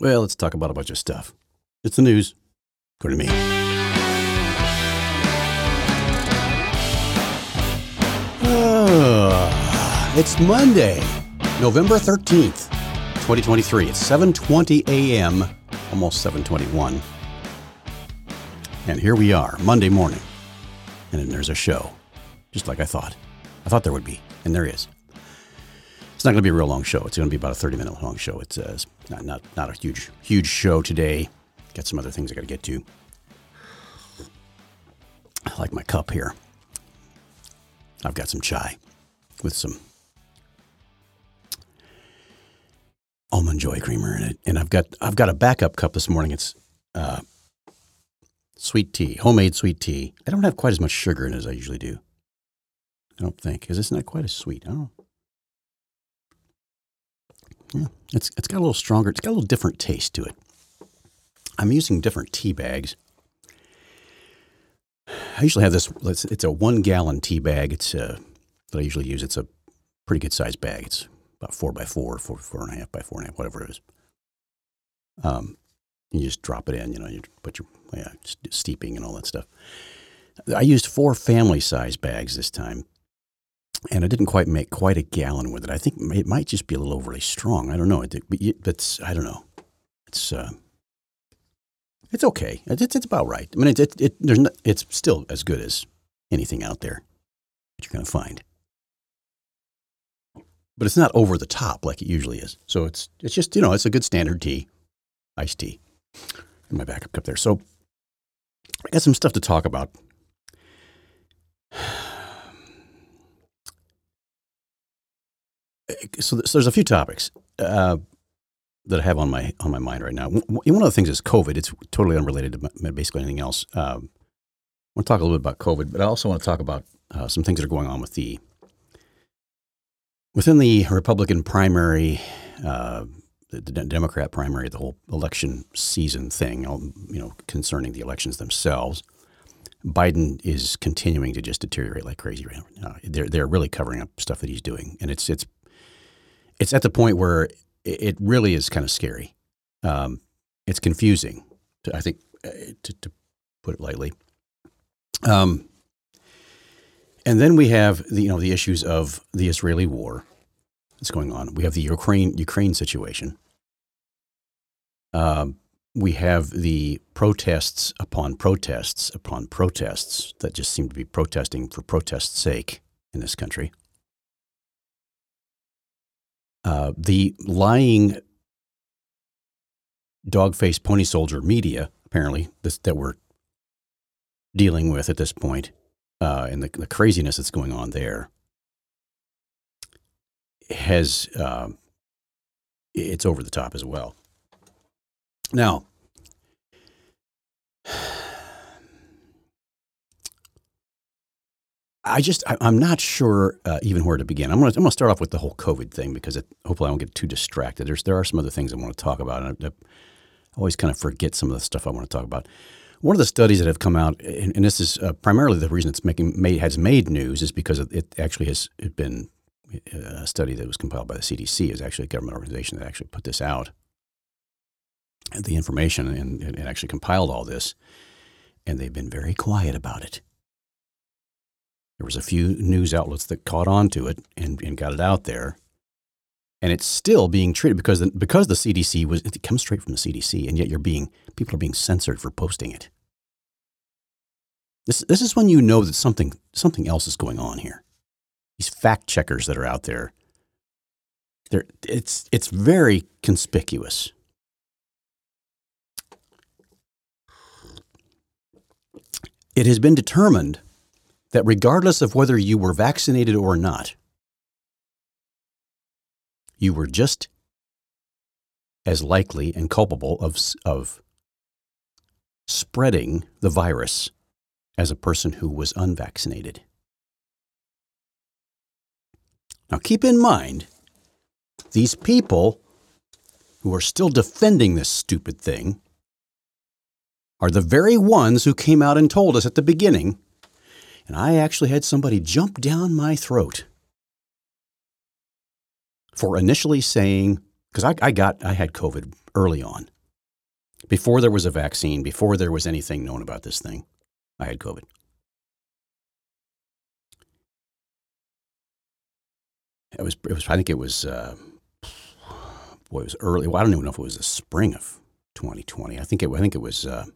Well, let's talk about a bunch of stuff. It's the news, according to me. Ah, it's Monday, November 13th, 2023. It's 7:20 a.m., almost 7:21. And here we are, Monday morning. And then there's a show, just like I thought. I thought there would be, and there is. It's not going to be a real long show. It's going to be about a 30 minute long show. It's uh, not, not, not a huge, huge show today. Got some other things I got to get to. I like my cup here. I've got some chai with some almond joy creamer in it, and I've got I've got a backup cup this morning. It's uh, sweet tea, homemade sweet tea. I don't have quite as much sugar in it as I usually do. I don't think. because it's not quite as sweet? I don't it's it's got a little stronger. It's got a little different taste to it. I'm using different tea bags. I usually have this. It's a one gallon tea bag. It's uh, that I usually use. It's a pretty good sized bag. It's about four by four, four four and a half by four and a half, whatever it is. Um, you just drop it in. You know, you put your yeah, steeping and all that stuff. I used four family size bags this time, and I didn't quite make quite a gallon with it. I think it might just be a little overly strong. I don't know. It, it's I don't know. It's uh, it's okay. It's, it's about right. I mean, it, it, it there's no, it's still as good as anything out there that you're going to find. But it's not over the top like it usually is. So it's it's just you know it's a good standard tea, iced tea, in my backup cup there. So I got some stuff to talk about. So, there's a few topics. Uh, that I have on my on my mind right now. One of the things is COVID. It's totally unrelated to basically anything else. Um, I want to talk a little bit about COVID, but I also want to talk about uh, some things that are going on with the within the Republican primary, uh, the, the, Democrat primary, the whole election season thing. You know, concerning the elections themselves. Biden is continuing to just deteriorate like crazy right now. They're they're really covering up stuff that he's doing, and it's it's it's at the point where it really is kind of scary. Um, it's confusing, to, I think, uh, to, to, put it lightly. Um, and then we have the you know the issues of the Israeli war that's going on. We have the Ukraine Ukraine situation. Um, we have the protests upon protests upon protests that just seem to be protesting for protest's sake in this country. Uh, the lying dog faced pony soldier media, apparently, this, that we're dealing with at this point, uh, and the, the, craziness that's going on there, has uh, it's over the top as well. Now, I just I, am not sure uh, even where to begin. I'm gonna I'm gonna start off with the whole COVID thing because it, hopefully I won't get too distracted. There's there are some other things I want to talk about, and I, I always kind of forget some of the stuff I want to talk about. One of the studies that have come out, and, and this is uh, primarily the reason it's making made, has made news, is because it actually has been uh, a study that was compiled by the CDC, is actually a government organization that actually put this out, the information, and, and actually compiled all this, and they've been very quiet about it. There was a few news outlets that caught on to it and, and got it out there. And it's still being treated because the, because the CDC was it comes straight from the CDC, and yet you're being people are being censored for posting it. This this is when you know that something something else is going on here. These fact checkers that are out there, they're, it's it's very conspicuous. It has been determined that regardless of whether you were vaccinated or not, you were just as likely and culpable of, of spreading the virus as a person who was unvaccinated. Now, keep in mind, these people who are still defending this stupid thing are the very ones who came out and told us at the beginning and I actually had somebody jump down my throat for initially saying because I, I got I had COVID early on, before there was a vaccine, before there was anything known about this thing. I had COVID. It was it was I think it was uh, boy it was early. Well, I don't even know if it was the spring of 2020. I think it I think it was uh,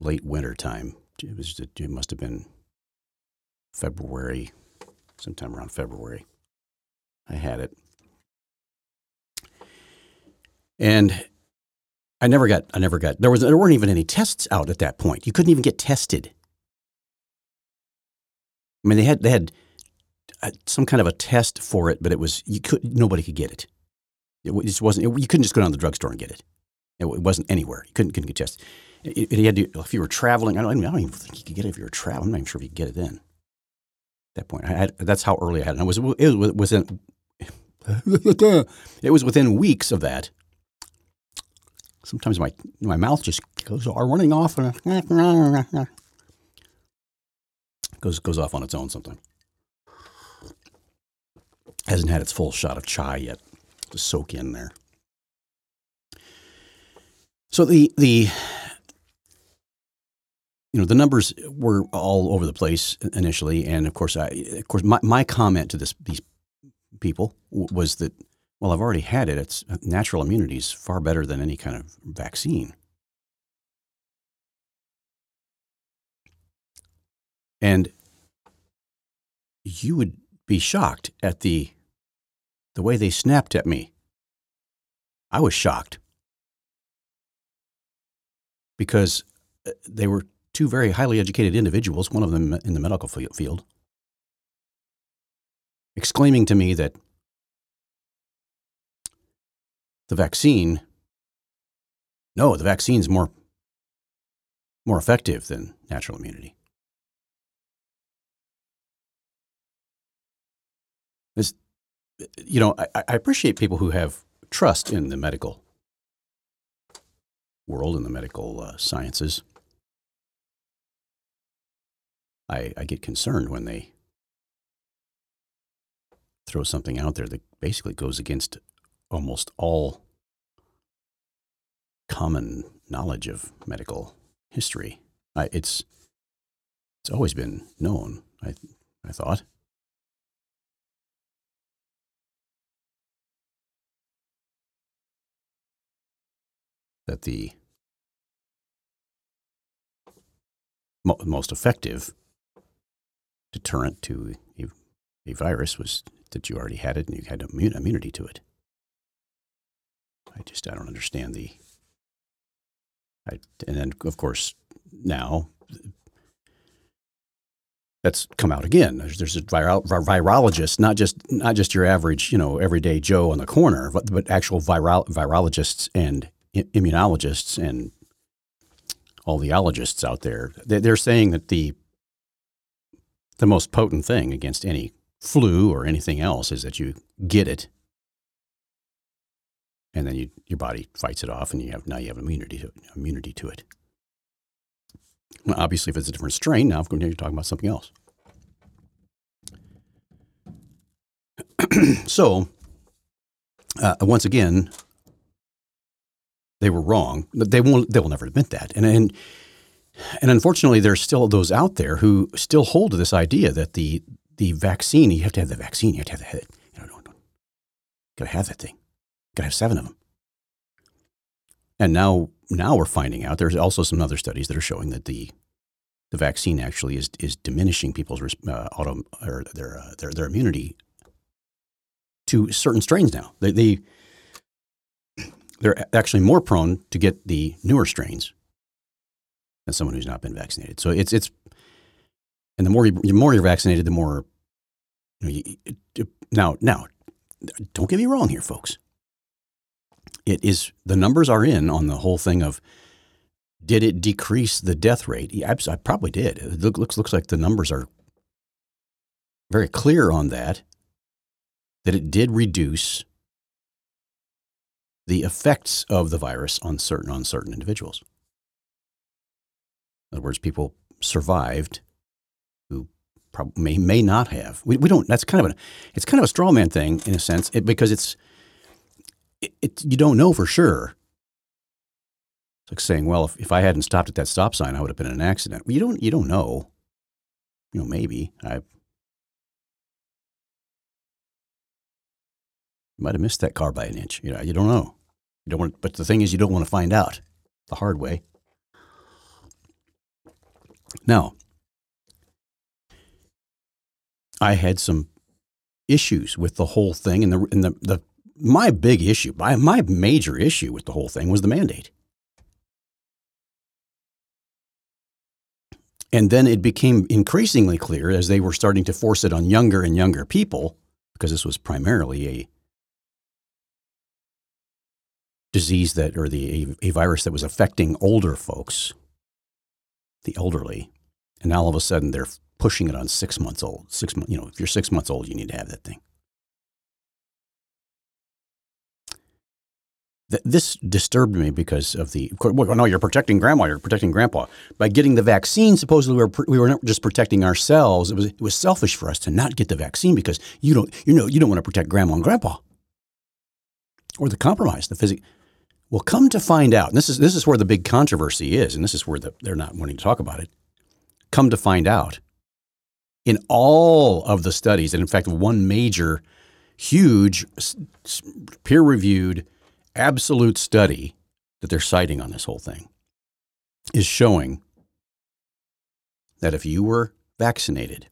late winter time. It was it must have been February, sometime around February. I had it. And I never got I never got there was there weren't even any tests out at that point. You couldn't even get tested. I mean they had they had uh, some kind of a test for it, but it was you could nobody could get it. It just wasn't it, you couldn't just go down to the drugstore and get it. It, wasn't anywhere. You couldn't couldn't get tested. It, it, had to, if you were traveling. I don't, I don't even think you could get it if you were traveling. I'm not even sure if you could get it then. At that point, had, that's how early I had it. And I was it was within it was within weeks of that sometimes my my mouth just goes are running off and goes goes off on its own sometimes. Hasn't had its full shot of chai yet to soak in there. So the the you know the numbers were all over the place initially, and of course I of course my, my comment to this these people was that well, I've already had it. It's uh, natural immunity is far better than any kind of vaccine. And you would be shocked at the the way they snapped at me. I was shocked because uh, they were two very highly educated individuals, one of them in the medical field, exclaiming to me that the vaccine, no, the vaccine's more, more effective than natural immunity. This, you know, I, I appreciate people who have trust in the medical world and the medical uh, sciences. I, I get concerned when they throw something out there that basically goes against almost all common knowledge of medical history. I, it's it's always been known. I I thought. That the mo- most effective deterrent to a, a virus was that you already had it and you had immunity to it. I just I don't understand the. I, and then of course now that's come out again. There's, there's a virologist, not just not just your average you know everyday Joe on the corner, but but actual virologists and immunologists and all the ologists out there. They're saying that the the most potent thing against any flu or anything else is that you get it and then you, your body fights it off, and you have now you have immunity to immunity to it. Obviously, if it's a different strain, now you're talking about something else. so, uh, once again, they were wrong. They won't. They will never admit that. And and and unfortunately, there's still those out there who still hold to this idea that the the vaccine you have to have the vaccine. You have to have the head. You know, don't, don't, gotta have that thing. Got to have seven of them. And now, now we're finding out there's also some other studies that are showing that the the vaccine actually is is diminishing people's uh, auto or their uh, their their immunity to certain strains now. They, they they're actually more prone to get the newer strains than someone who's not been vaccinated. So it's it's and the more you, the more you're vaccinated, the more you know, you, now now don't get me wrong here, folks it is the numbers are in on the whole thing of did it decrease the death rate? Yeah, I probably did. It looks looks like the numbers are very clear on that. That it did reduce the effects of the virus on certain on certain individuals. In other words, people survived who may, may not have. We, we don't. That's kind of a it's kind of a straw man thing in a sense it, because it's it, it, you don't know for sure. It's like saying, well, if, if I hadn't stopped at that stop sign, I would have been in an accident. Well, you don't you don't know. You know, maybe I might have missed that car by an inch. You know, you don't know. You don't want, but the thing is, you don't want to find out the hard way. Now, I had some issues with the whole thing, and the and the, the my big issue, my my major issue with the whole thing was the mandate. And then it became increasingly clear as they were starting to force it on younger and younger people, because this was primarily a disease that, or the a, a virus that was affecting older folks, the elderly, and now all of a sudden they're pushing it on six months old. Six months, you know, if you're six months old, you need to have that thing. this disturbed me because of the. Well, no, you're protecting grandma. You're protecting grandpa by getting the vaccine. Supposedly, we were we were not just protecting ourselves. It was it was selfish for us to not get the vaccine because you don't you know you don't want to protect grandma and grandpa or the compromise the physic. Well, come to find out, and this is this is where the big controversy is, and this is where the, they're not wanting to talk about it. Come to find out, in all of the studies, and in fact, one major, huge, peer-reviewed absolute study that they're citing on this whole thing is showing that if you were vaccinated,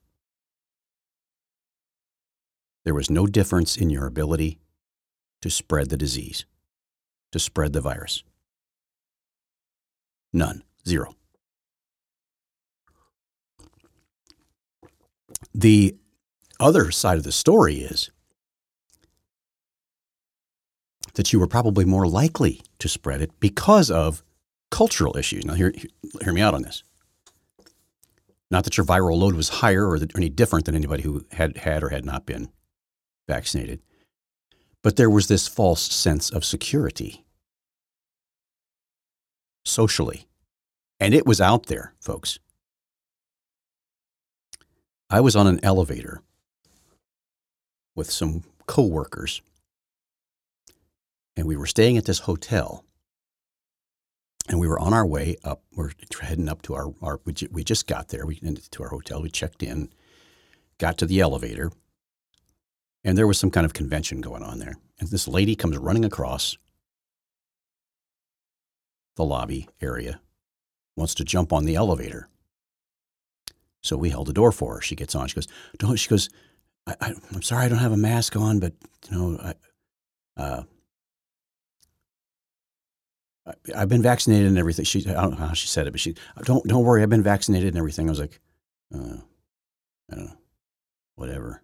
there was no difference in your ability to spread the disease, to spread the virus. None. Zero. The other side of the story is that you were probably more likely to spread it because of cultural issues. Now, hear, hear me out on this. Not that your viral load was higher or any different than anybody who had had or had not been vaccinated, but there was this false sense of security socially. And it was out there, folks. I was on an elevator with some coworkers and we were staying at this hotel and we were on our way up. We're heading up to our, our we, we just got there. We to our hotel. We checked in, got to the elevator, and there was some kind of convention going on there. And this lady comes running across the lobby area, wants to jump on the elevator. So we held the door for her. She gets on. She goes, "Don't." She goes, I, am sorry, I don't have a mask on, but you know, I, uh, I've been vaccinated and everything. She, I don't know how she said it, but she, don't, don't worry, I've been vaccinated and everything. I was like, uh, I don't know, whatever.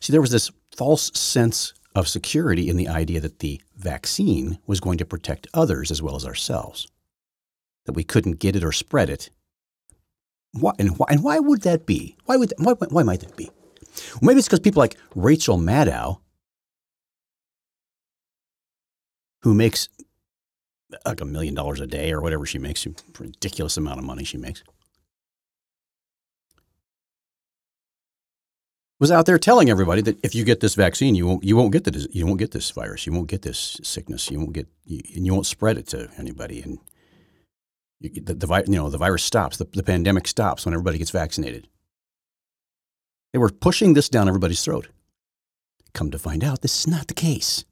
See, there was this false sense of security in the idea that the vaccine was going to protect others as well as ourselves, that we couldn't get it or spread it. Why, and, why, and why would that be? Why, would, why, why might that be? Well, maybe it's because people like Rachel Maddow who makes like a million dollars a day or whatever she makes, a ridiculous amount of money she makes, was out there telling everybody that if you get this vaccine, you won't you won't get the you won't get this virus, you won't get this sickness, you won't get you, and you won't spread it to anybody, and you, the, the you know the virus stops, the, the pandemic stops when everybody gets vaccinated. They were pushing this down everybody's throat. Come to find out, this is not the case.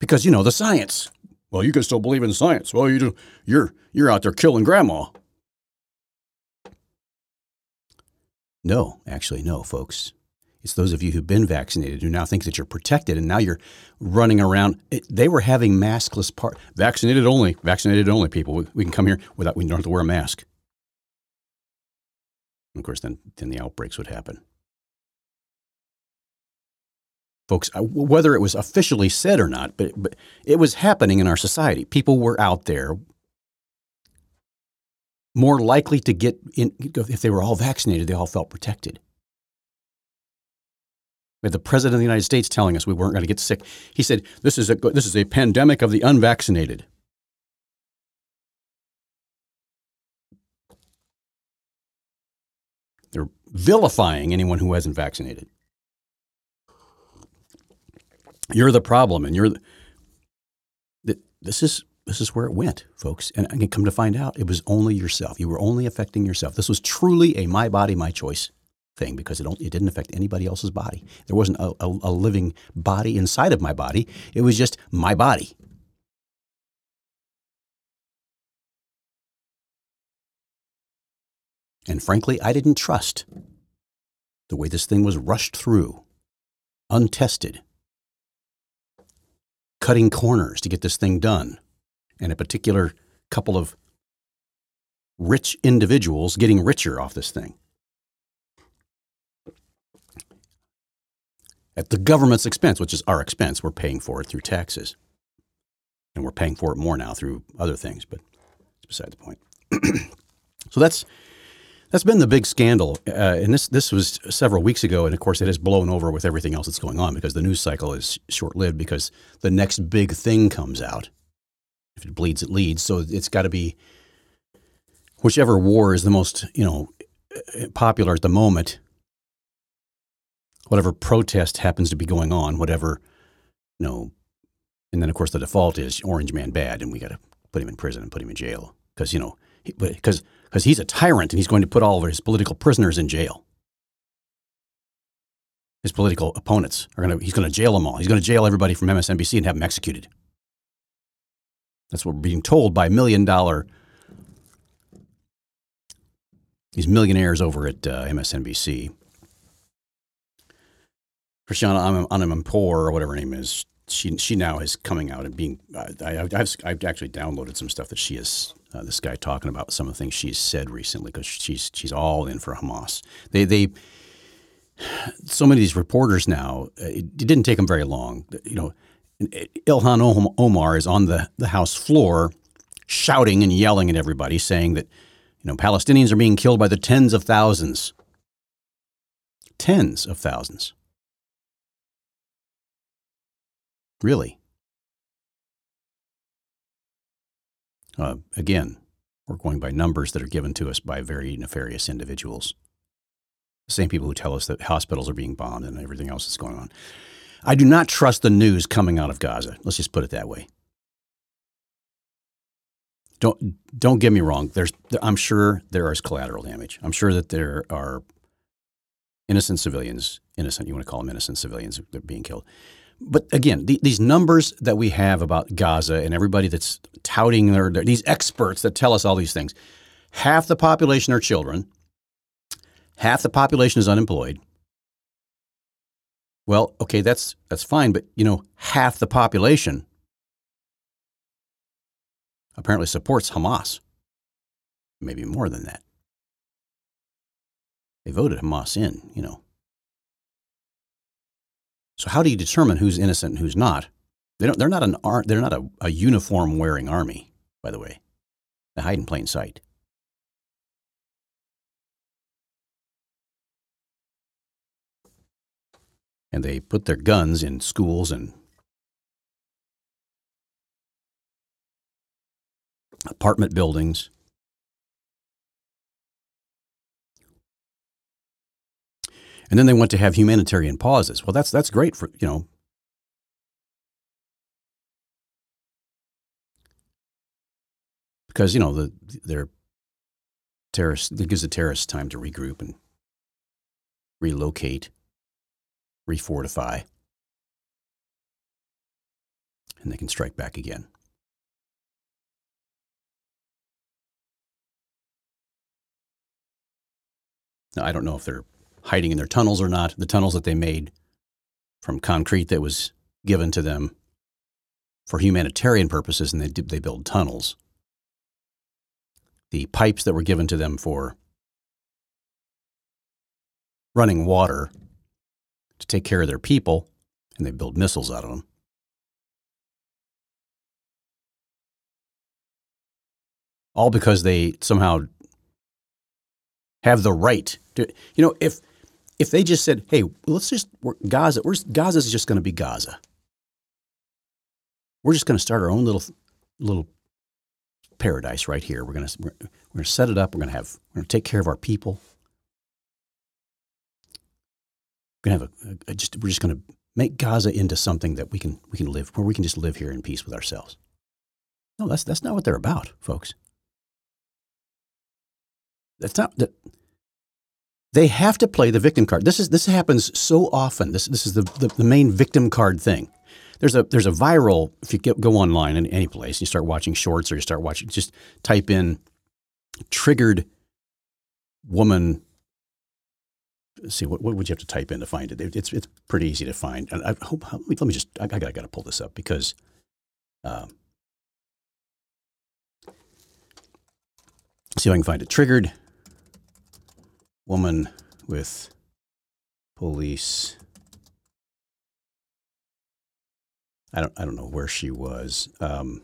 because you know the science. Well, you can still believe in science. Well, you do, you're you're out there killing grandma. No, actually, no, folks. It's those of you who've been vaccinated who now think that you're protected, and now you're running around. It, they were having maskless part, vaccinated only, vaccinated only people. We, we, can come here without we don't have to wear a mask. And of course, then then the outbreaks would happen folks, whether it was officially said or not, but, but it was happening in our society. People were out there more likely to get in if they were all vaccinated, they all felt protected. We had the president of the United States telling us we weren't going to get sick. He said, "This is a this is a pandemic of the unvaccinated." They're vilifying anyone who hasn't vaccinated. You're the problem, and you're the, this is this is where it went, folks. And I can come to find out, it was only yourself. You were only affecting yourself. This was truly a my body, my choice thing because it, it didn't affect anybody else's body. There wasn't a, a, a living body inside of my body. It was just my body. And frankly, I didn't trust the way this thing was rushed through, untested, cutting corners to get this thing done, and a particular couple of rich individuals getting richer off this thing. At the government's expense, which is our expense, we're paying for it through taxes. And we're paying for it more now through other things, but it's beside the point. so that's that's been the big scandal, uh, and this this was several weeks ago, and of course it has blown over with everything else that's going on because the news cycle is short lived because the next big thing comes out. If it bleeds, it leads. So it's got to be whichever war is the most you know popular at the moment. Whatever protest happens to be going on, whatever you know, and then of course the default is Orange Man bad, and we got to put him in prison and put him in jail because you know because because he's a tyrant and he's going to put all of his political prisoners in jail. His political opponents are going to, he's going to jail them all. He's going to jail everybody from MSNBC and have them executed. That's what we're being told by million dollar, these millionaires over at uh, MSNBC. Christiane Amanpour, or whatever her name is, she she now is coming out and being. Uh, I, have I've actually downloaded some stuff that she is. uh, this guy talking about some of the things she's said recently because she's she's all in for Hamas. They they so many of these reporters now. Uh, it, it didn't take them very long. You know, Ilhan Omar is on the the House floor, shouting and yelling at everybody, saying that you know Palestinians are being killed by the tens of thousands, tens of thousands. Really. Uh, again, we're going by numbers that are given to us by very nefarious individuals. The same people who tell us that hospitals are being bombed and everything else that's going on. I do not trust the news coming out of Gaza. Let's just put it that way. Don't don't get me wrong. There's I'm sure there is collateral damage. I'm sure that there are innocent civilians, innocent you want to call them innocent civilians, that are being killed but again, the, these numbers that we have about Gaza and everybody that's touting their, these experts that tell us all these things, half the population are children, half the population is unemployed. Well, okay, that's that's fine, but you know, half the population apparently supports Hamas. Maybe more than that. They voted Hamas in, you know. So how do you determine who's innocent and who's not? They don't, they're not an they're not a, a uniform wearing army, by the way. They hide in plain sight. And they put their guns in schools and apartment buildings And then they want to have humanitarian pauses. Well, that's that's great for you know. Because you know the they're terrorists. It gives the terrorists time to regroup and relocate, refortify, and they can strike back again. Now, I don't know if they're hiding in their tunnels or not, the tunnels that they made from concrete that was given to them for humanitarian purposes, and they, they build tunnels. The pipes that were given to them for running water to take care of their people, and they build missiles out of them. All because they somehow have the right to, you know, if if they just said, "Hey, let's just Gaza, we're, Gaza is just going to be Gaza. We're just going to start our own little little paradise right here. We're going to we're, we're going to set it up. We're going to have we're going to take care of our people. We're to have a, a just we're just going to make Gaza into something that we can we can live where we can just live here in peace with ourselves. No, that's that's not what they're about, folks. That's not that. They have to play the victim card. This is this happens so often. This this is the, the, the main victim card thing. There's a there's a viral if you get, go online in any place, you start watching shorts or you start watching, just type in triggered woman. See what what would you have to type in to find it? It's it's pretty easy to find. And I hope let me, let me just I, I got I got to pull this up because. Um, see if I can find it. Triggered woman with police. I don't I don't know where she was. Um,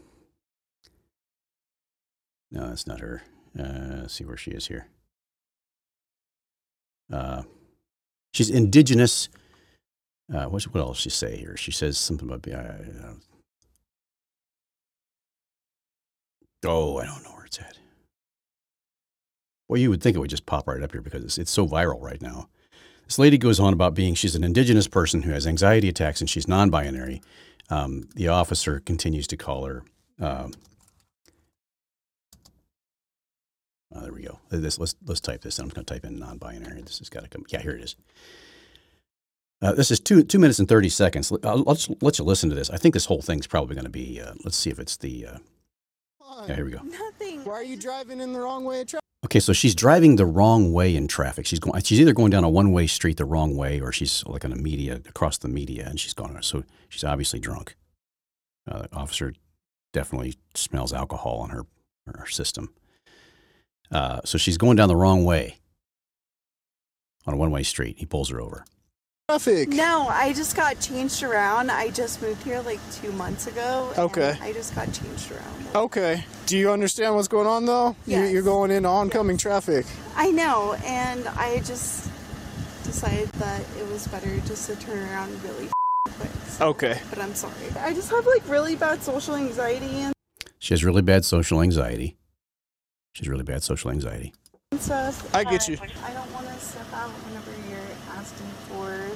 no, that's not her. Uh, let's see where she is here. Uh, she's indigenous. Uh, what what else she say here? She says something about. Uh, oh, I don't know where it's at. Well, you would think it would just pop right up here because it's, it's so viral right now. This lady goes on about being she's an indigenous person who has anxiety attacks and she's non binary. Um, the officer continues to call her. Um, oh, there we go. This, let's, let's type this. I'm just going to type in non binary. This has got to come. Yeah, here it is. Uh, this is two two minutes and thirty seconds. Uh, let's let you listen to this. I think this whole thing's probably going to be. Uh, let's see if it's the. Uh, yeah, here we go. Nothing. Why are you driving in the wrong way of traffic? Okay, so she's driving the wrong way in traffic. She's going. She's either going down a one-way street the wrong way, or she's like on a media across the media, and she's going. So she's obviously drunk. Uh, officer definitely smells alcohol on her her system. Uh, so she's going down the wrong way on a one-way street. He pulls her over. Traffic. No, I just got changed around. I just moved here like two months ago. Okay. I just got changed around. Okay. Do you understand what's going on though? You- Yes. You're going into oncoming traffic. I know, and I just decided that it was better just to turn around really quick. so- Okay. But I'm sorry. I just have like really bad social anxiety and She has really bad social anxiety. She has really bad social anxiety. stuff. I get you. I don't want to step out whenever you're asking for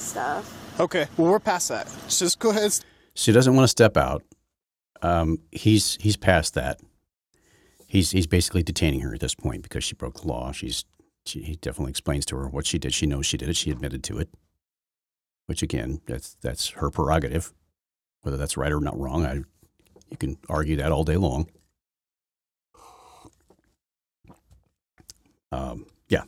stuff. Okay. Well, we're past that. Just go ahead. She doesn't want to step out. Um, he's he's past that. He's he's basically detaining her at this point because she broke the law. She's she, he definitely explains to her what she did. She knows she did it. She admitted to it. Which again, that's that's her prerogative. Whether that's right or not wrong, I you can argue that all day long. Um, yeah,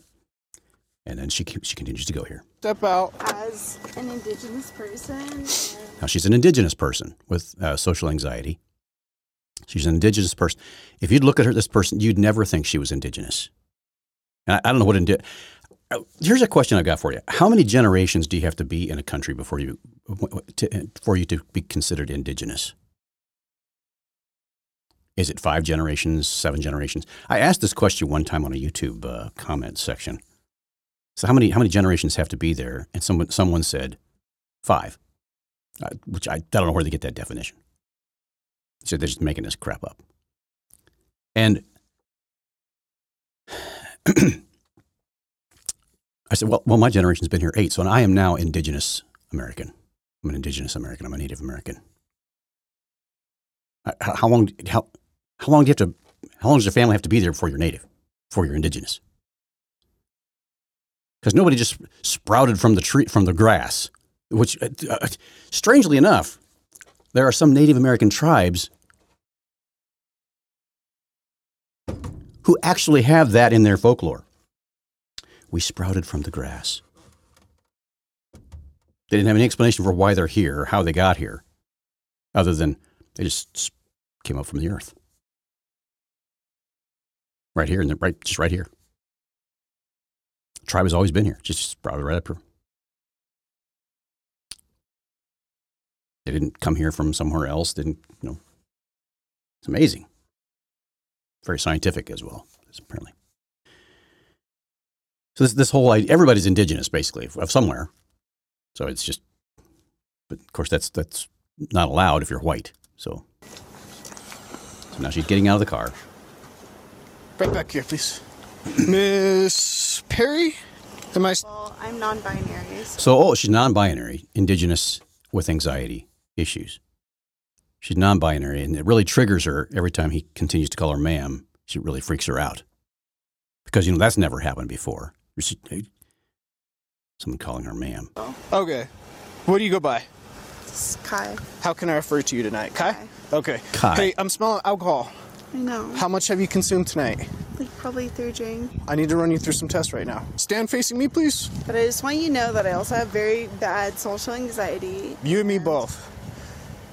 and then she she continues to go here. Step out. As an indigenous person, and Now, she's an indigenous person with uh, social anxiety. She's an indigenous person. If you'd look at her, this person, you'd never think she was indigenous. And I, I don't know what indi- uh, Here's a question I've got for you. How many generations do you have to be in a country before you to, for you to be considered indigenous? Is it five generations, seven generations? I asked this question one time on a YouTube uh, comment section. So how many how many generations have to be there? And someone someone said five uh, which I, I don't know where they get that definition. So they're just making this crap up. And I said, well, well, my generation's been here eight, so I am now indigenous American. I'm an indigenous American. I'm a Native American. Uh, How, how long? How, how long do you have to? How long does your family have to be there before you're native? Before you're indigenous? Because nobody just sprouted from the tree from the grass which uh, uh, strangely enough, there are some Native American tribes who actually have that in their folklore. We sprouted from the grass. They didn't have any explanation for why they're here or how they got here, other than they just came up from the earth. Right here, and they're right, just right here. tribe has always been here, just sprouted right up here. They didn't come here from somewhere else. Didn't you know? It's amazing. Very scientific as well, apparently. So this this whole idea, everybody's indigenous basically of somewhere. So it's just, but of course that's that's not allowed if you're white. So, so now she's getting out of the car. Right back here, please. Miss Perry? Am I? Well, Well, I'm non-binary. So So, oh, she's non-binary, indigenous with anxiety issues. She's non-binary, and it really triggers her every time he continues to call her ma'am. She really freaks her out because you know that's never happened before. Someone calling her ma'am. Okay. What do you go by? it's Kai. How can I refer to you tonight? Kai? Kai. Okay. Kai. Hey, I'm smelling alcohol. I know. How much have you consumed tonight? Like probably third drink. I need to run you through some tests right now. Stand facing me, please. But I just want you to know that I also have very bad social anxiety. You and me both.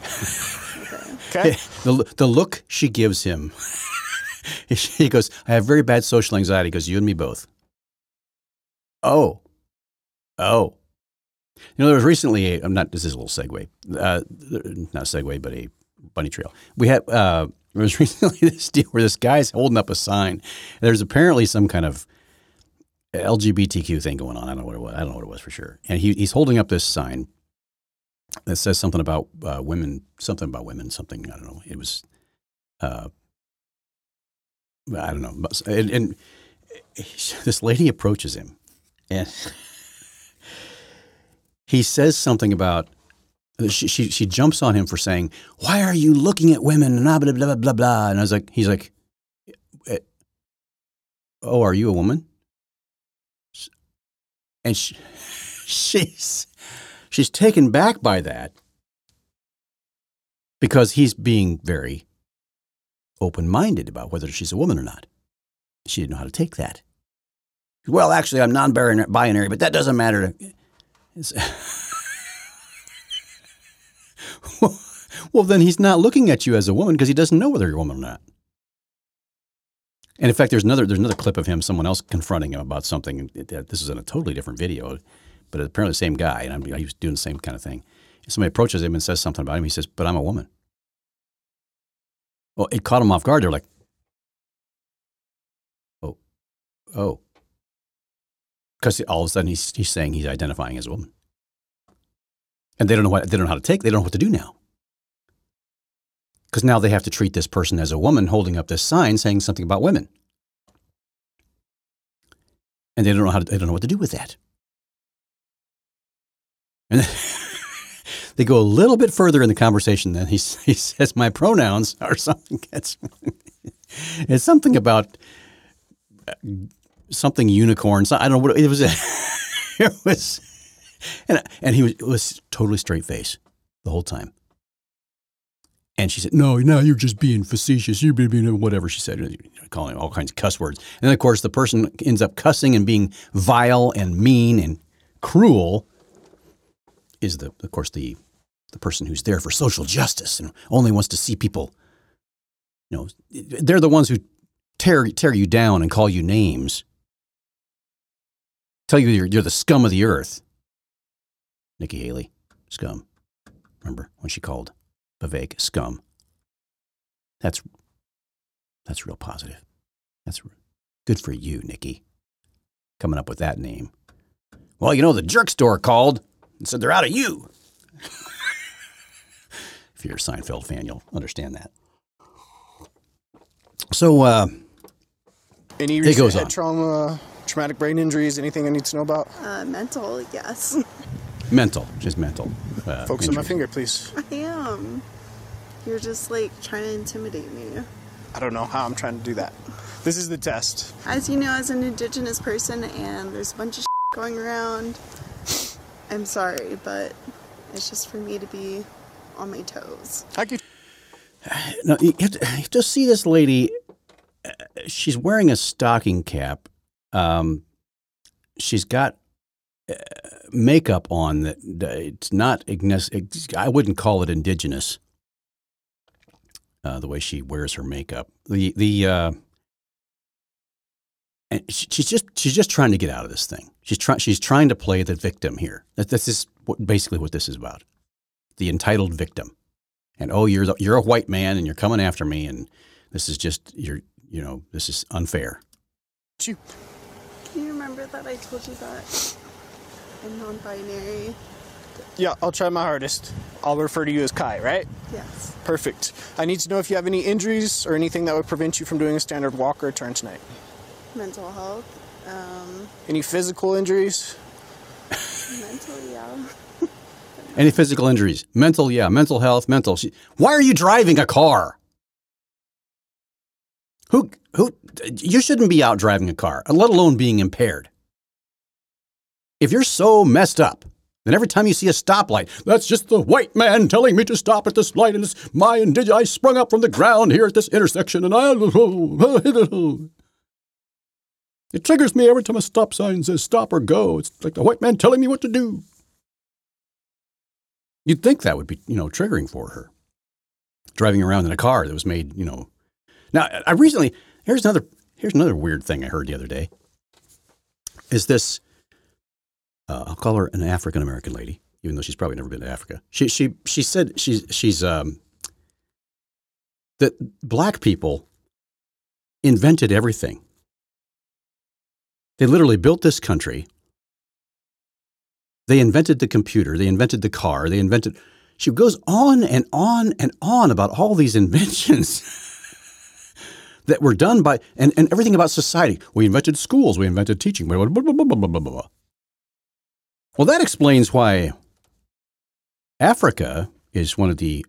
Okay. Okay? The, the look she gives him, he goes, I have very bad social anxiety. He goes, You and me both. Oh. Oh. You know, there was recently a, I'm not, this is a little segue, uh, not a segue, but a bunny trail. We had, uh, there was recently this deal where this guy's holding up a sign. There's apparently some kind of LGBTQ thing going on. I don't know what it was. I don't know what it was for sure. And he, he's holding up this sign that says something about uh, women, something about women, something, I don't know. It was, uh, I don't know. And, and this lady approaches him and he says something about, she, she, jumps on him for saying, why are you looking at women? And blah, blah, blah, blah, blah. And I was like, he's like, "Eh, oh, are you a woman? And she, she's, she's taken back by that because he's being very open minded about whether she's a woman or not. She didn't know how to take that. Well, actually, I'm non binary, but that doesn't matter. Well, then he's not looking at you as a woman because he doesn't know whether you're a woman or not. And in fact, there's another there's another clip of him, someone else confronting him about something. This is in a totally different video, but apparently the same guy, and I'm, he was doing the same kind of thing. Somebody approaches him and says something about him. He says, "But I'm a woman." Well, it caught him off guard. They're like, "Oh, oh," because all of a sudden he's he's saying he's identifying as a woman, and they don't know what they don't know how to take. They don't know what to do now. Because now they have to treat this person as a woman holding up this sign saying something about women. And they don't know how to, they don't know what to do with that. And they go a little bit further in the conversation. Then he, he says, "My pronouns are something." It's, something about uh, something unicorn. So I don't know what it was. it was, and and he was was totally straight face the whole time. And she said, "No, no, you're just being facetious. You're being whatever." She said, calling all kinds of cuss words. And then, of course, the person ends up cussing and being vile and mean and cruel. Is the, of course, the the person who's there for social justice and only wants to see people. You know, they're the ones who tear tear you down and call you names. Tell you you're, you're the scum of the earth. Nikki Haley, scum. Remember when she called Vivek scum? That's that's real positive. That's good for you, Nikki. Coming up with that name. Well, you know, the jerk store called and said they're out of you. if you're a Seinfeld fan, you'll understand that. So, uh, Any It recent goes head on. trauma, traumatic brain injuries, anything I need to know about? Uh, mental, yes. mental, just mental. Uh, Focus on my finger, please. I am. You're just like trying to intimidate me. I don't know how I'm trying to do that. This is the test. As you know, as an indigenous person, and there's a bunch of going around, I'm sorry, but it's just for me to be on my toes. I could No, you have, to, you have to see this lady. uh, She's wearing a stocking cap. Um, she's got uh, makeup on that. It's not. I wouldn't call it indigenous. Uh, the way she wears her makeup. The the. Uh, and she- she's just she's just trying to get out of this thing. She's trying she's trying to play the victim here. That this is what, basically what this is about. The entitled victim and oh you're the, you're a white man and you're coming after me and this is just you're you know this is unfair. Can you remember that I told you that I'm non-binary? Yeah, I'll try my hardest. I'll refer to you as Kai, right? Yes. Perfect. I need to know if you have any injuries or anything that would prevent you from doing a standard walk or turn tonight. Mental health. Um, Any physical injuries? Mentally, yeah. Any physical injuries? Mental, yeah. Mental health, mental. She, why are you driving a car? Who, who, you shouldn't be out driving a car, let alone being impaired. If you're so messed up, then every time you see a stoplight, that's just the white man telling me to stop at this light, and it's my indig- I sprung up from the ground here at this intersection, and I. It triggers me every time a stop sign says stop or go. It's like the white man telling me what to do. You'd think that would be, you know, triggering for her. Driving around in a car that was made, you know. Now, I recently here's another here's another weird thing I heard the other day. Is this uh, I'll call her an African American lady, even though she's probably never been to Africa. She she she said she's she's um that black people invented everything. They literally built this country. They invented the computer, they invented the car, they invented she goes on and on and on about all these inventions that were done by and, and everything about society. We invented schools, we invented teaching, blah, blah, blah. Well, that explains why Africa is one of the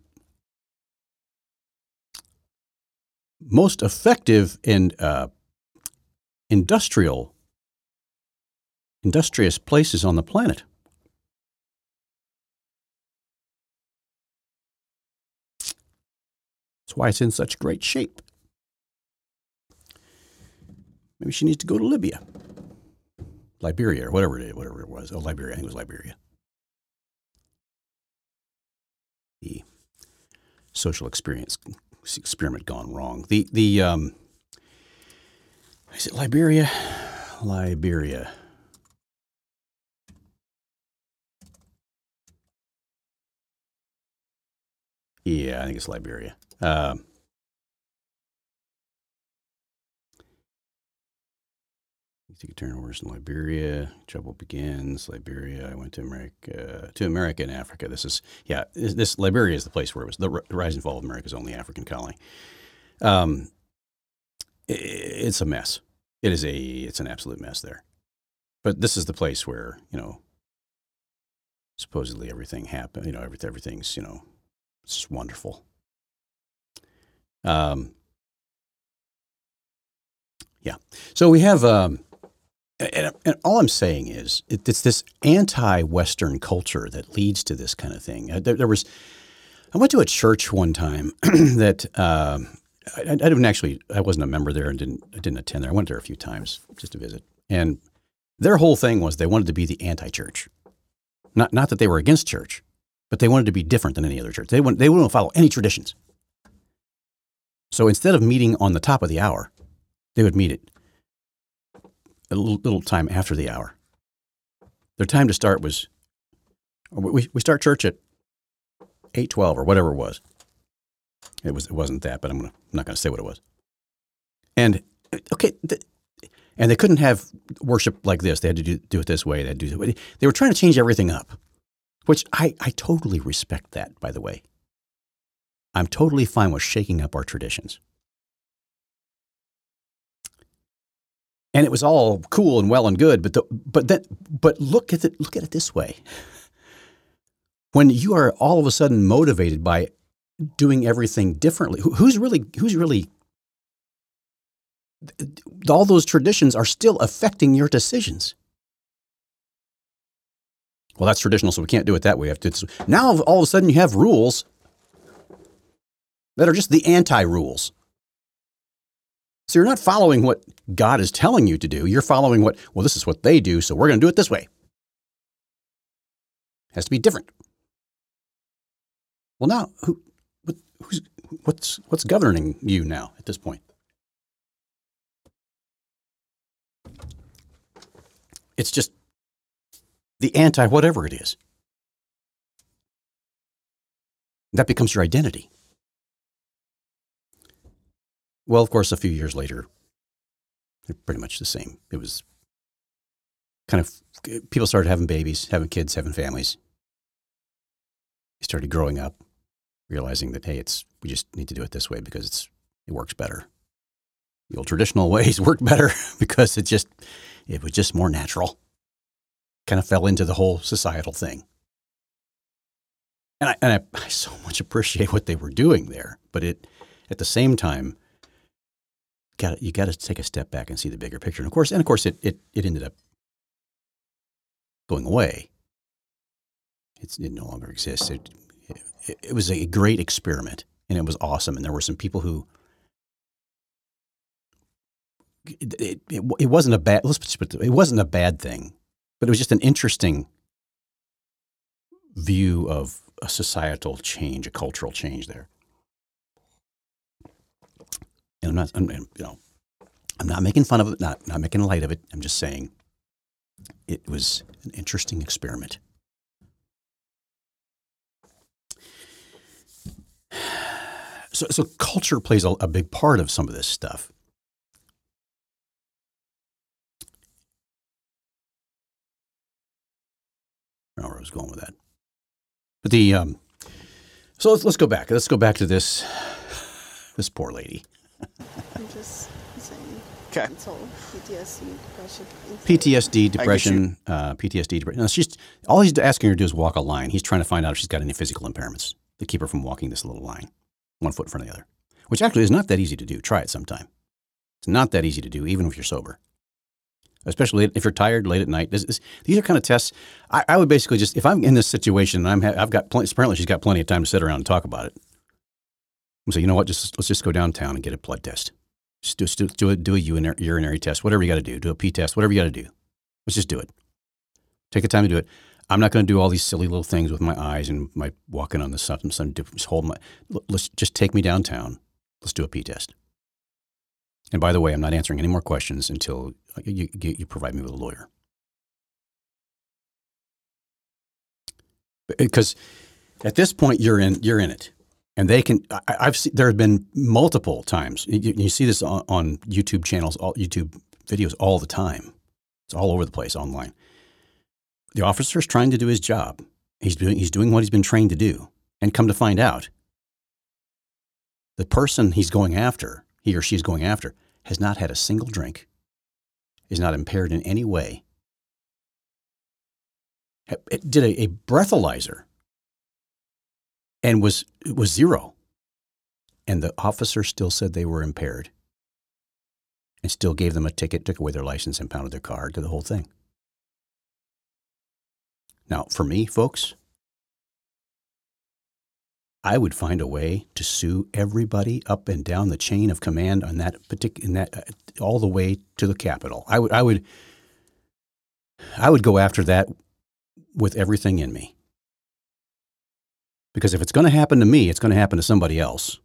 most effective and uh, industrial, industrious places on the planet. That's why it's in such great shape. Maybe she needs to go to Libya. Liberia or whatever it is, whatever it was. Oh, Liberia. I think it was Liberia. The social experience experiment gone wrong. The the um, is it Liberia? Liberia. Yeah, I think it's Liberia. Um, Take a turn worse in Liberia. Trouble begins. Liberia. I went to America, to America and Africa. This is yeah. This, this Liberia is the place where it was the, rise and fall of America's only African colony. Um, it, it's a mess. It is a it's an absolute mess there. But this is the place where you know supposedly everything happened. You know everything everything's you know it's wonderful. Um, yeah. So we have um, and, and, all I'm saying is, it, it's this anti-Western culture that leads to this kind of thing. Uh, there, there was, I went to a church one time that uh, I, I, didn't actually, I wasn't a member there and didn't, I didn't attend there. I went there a few times just to visit, and their whole thing was they wanted to be the anti-church. Not, not that they were against church, but they wanted to be different than any other church. They wouldn't, they wouldn't follow any traditions. So instead of meeting on the top of the hour, they would meet at a little, little time after the hour. Their time to start was we, we start church at eight twelve or whatever it was. It was it wasn't that, but I'm, gonna, I'm not going to say what it was. And okay, and they couldn't have worship like this. They had to do, do it this way. They had to do. They were trying to change everything up, which I, I totally respect that. By the way, I'm totally fine with shaking up our traditions. And it was all cool and well and good. But the, but then but look at it look at it this way: when you are all of a sudden motivated by doing everything differently, who's really who's really all those traditions are still affecting your decisions. Well, that's traditional, so we can't do it that way. To, now all of a sudden you have rules that are just the anti rules. So you're not following what God is telling you to do. You're following what, well, this is what they do, so we're going to do it this way. It has to be different. Well, now, who, who's, what's, what's governing you now at this point? It's just the anti whatever it is. That becomes your identity. Well, of course, a few years later, they're pretty much the same. It was kind of people started having babies, having kids, having families. They started growing up, realizing that hey, it's we just need to do it this way because it's it works better. The old traditional ways work better because it just it was just more natural. kind of fell into the whole societal thing. And I, and I, I so much appreciate what they were doing there, but it at the same time, got you got to take a step back and see the bigger picture. And of course, and of course, it it, it ended up going away. It's, it no longer exists. It, it, it was a great experiment, and it was awesome. And there were some people who it, it, it, wasn't a bad let's put it, it wasn't a bad thing, but it was just an interesting view of a societal change, a cultural change there. And I'm not, I'm, you know, I'm not making fun of it, not not making light of it. I'm just saying it was an interesting experiment. So, so culture plays a, a big part of some of this stuff. I don't know where I was going with that. But the um, so let's let's go back. Let's go back to this this poor lady. I'm just saying. Okay. It's all PTSD, depression. PTSD, depression, uh, PTSD, depression. No, she's all he's asking her to do is walk a line. He's trying to find out if she's got any physical impairments that keep her from walking this little line, one foot in front of the other, which actually is not that easy to do. Try it sometime. It's not that easy to do, even if you're sober. Especially if you're tired late at night. This, this, these are kind of tests. I, I, would basically just, if I'm in this situation and I'm, ha- I've got plenty, apparently she's got plenty of time to sit around and talk about it. I'm say, you know what? Just let's just go downtown and get a blood test. Just do, do, do a, do a urinary, test, whatever you got to do. Do a pee test, whatever you got to do. Let's just do it. Take the time to do it. I'm not going to do all these silly little things with my eyes and my walking on the sun. sun just hold my. Let's just take me downtown. Let's do a pee test. And by the way, I'm not answering any more questions until uh, you, you, you provide me with a lawyer. Because at this point, you're in you're in it and they can I, have seen there have been multiple times. You, you see this on, on, youtube channels all, youtube videos all the time. It's all over the place online. The officer is trying to do his job. He's doing, he's doing what he's been trained to do. And come to find out the person he's going after he or she's going after has not had a single drink is not impaired in any way. Did a, a breathalyzer and was was zero. And the officer still said they were impaired and still gave them a ticket, took away their license, and pounded their car, did the whole thing. Now, for me, folks, I would find a way to sue everybody up and down the chain of command on that particular, in that, uh, all the way to the Capitol. I would, I would, I would go after that with everything in me. Because if it's going to happen to me, it's going to happen to somebody else.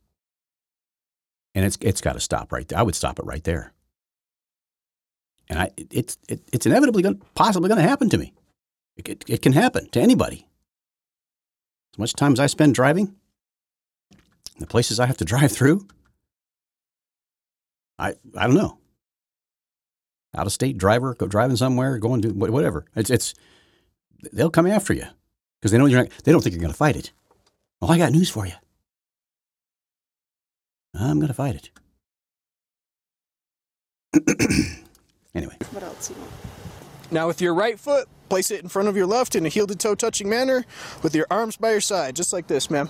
And it's, it's got to stop right there. I would stop it right there. And I, it's, it, it's inevitably going, possibly going to happen to me. It, it, it can happen to anybody. As much time as I spend driving, the places I have to drive through, I, I don't know. Out of state driver, go driving somewhere, going to whatever. It's, it's, they'll come after you because they know you're not, they don't think you're going to fight it. Well, I got news for you. I'm going to fight it. anyway. What else you want? Now, with your right foot, place it in front of your left in a heel to toe touching manner with your arms by your side, just like this, ma'am.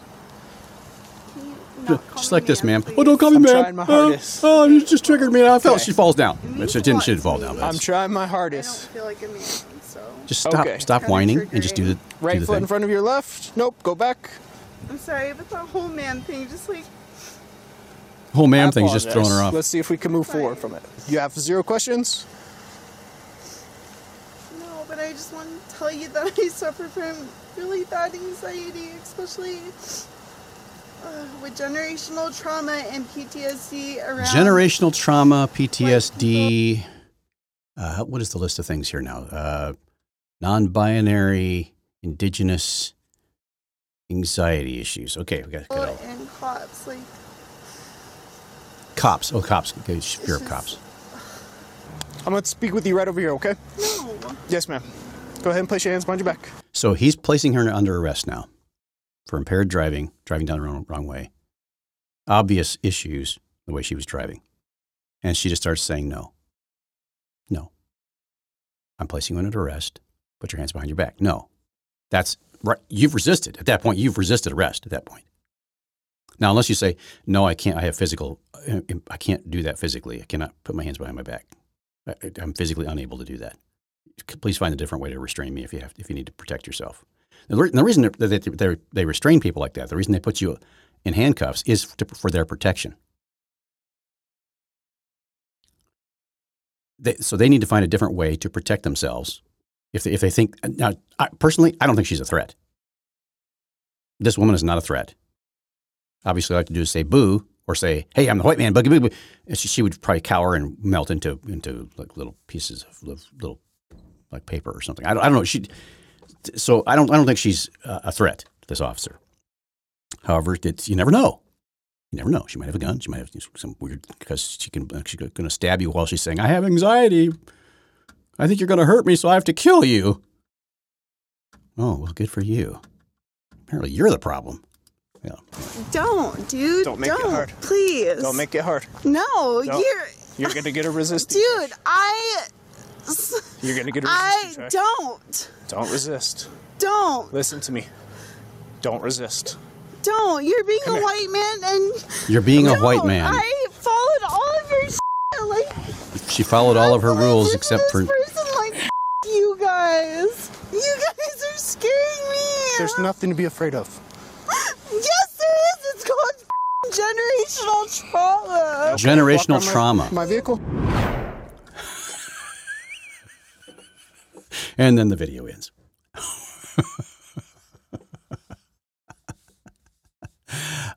Just like this, ma'am. Oh, don't call me ma'am. Trying my oh, hardest. Oh, oh, you just triggered me. I felt Okay. she falls down. But she didn't. She didn't fall down. but I'm it's- trying my hardest. I don't hardest. feel like a man, so. Just stop. Okay. Stop Kinda whining and just do the do Right the foot thing. in front of your left. Nope, go back. I'm sorry, but the whole man thing, just like, Whole I ma'am thing's just throwing her off. Let's see if we can move forward from it. You have zero questions? no, but I just want to tell you that I suffer from really bad anxiety, especially uh, with generational trauma and PTSD around. Generational trauma, PTSD. Uh, what is the list of things here now? Uh, non-binary, indigenous, anxiety issues. Okay, we got to get all. and cops, like, Cops. Oh, cops. Okay, fear of just- cops. I'm going to speak with you right over here, okay? no. Yes, ma'am. Go ahead and place your hands behind your back. So he's placing her under arrest now for impaired driving, driving down the wrong, wrong way. Obvious issues the way she was driving. And she just starts saying no. No. I'm placing you under arrest. Put your hands behind your back. No. That's You've resisted. At that point, you've resisted arrest at that point. Now, unless you say, no, I can't, I have physical, uh, I can't do that physically. I cannot put my hands behind my back. I, I'm physically unable to do that. Please find a different way to restrain me if you have, if you need to protect yourself. The the reason they, they, they restrain people like that, the reason they put you in handcuffs is to, for their protection. They, so they need to find a different way to protect themselves. If they, if they think, now, I, personally, I don't think she's a threat. This woman is not a threat. Obviously, all I have to do is say boo or say, hey, I'm the white man, boogie, boogie. And she, she would probably cower and melt into, into like little pieces of little, like paper or something. I don't, I don't know. She, so I don't, I don't think she's a threat to this officer. However, it's, you never know. You never know. She might have a gun. She might have some weird because she can uh, she's going to stab you while she's saying, "I have anxiety. I think you're going to hurt me, so I have to kill you." Oh well, good for you. Apparently, you're the problem. Yeah. Don't, dude. Don't make it don't, hard. Please. Don't make it hard. No, Don't. you're. You're gonna get a resistance. Dude, I. You're gonna get a I resistance. check. don't. Don't resist. Don't. Listen to me. Don't resist. Don't. You're being Come a here. white man and. You're being a white man. I followed all of your shit. Like. she followed all of her rules except this for person like you guys. You guys are scaring me. There's nothing to be afraid of. Yes, there is. It's called generational trauma. generational Walk around my- trauma. My vehicle. And then the video ends.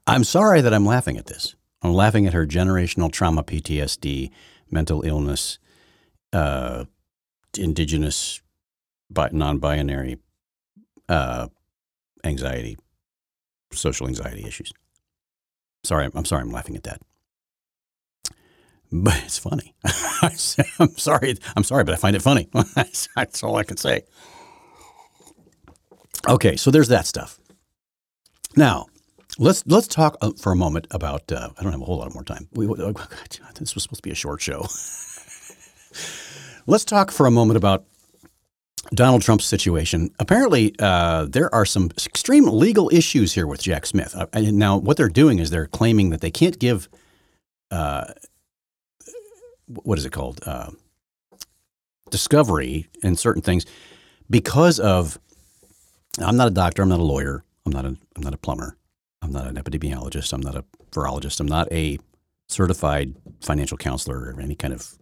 I'm sorry that I'm laughing at this. I'm laughing at her generational trauma, PTSD, mental illness, uh, indigenous, bi- non-binary, uh, anxiety, social anxiety issues. Sorry, I'm sorry. I'm laughing at that, but it's funny. I'm sorry. I'm sorry, but I find it funny. that's, all I can say. Okay, so there's that stuff. Now, let's let's talk uh, for a moment about. Uh, I don't have a whole lot more time. We, oh, God, this was supposed to be a short show. let's talk for a moment about Donald Trump's situation. Apparently, uh, there are some extreme legal issues here with Jack Smith. Uh, now, what they're doing is they're claiming that they can't give. Uh, what is it called? Uh, discovery in certain things because of. I'm not a doctor. I'm not a lawyer. I'm not a. I'm not a plumber. I'm not an epidemiologist. I'm not a virologist. I'm not a certified financial counselor or any kind of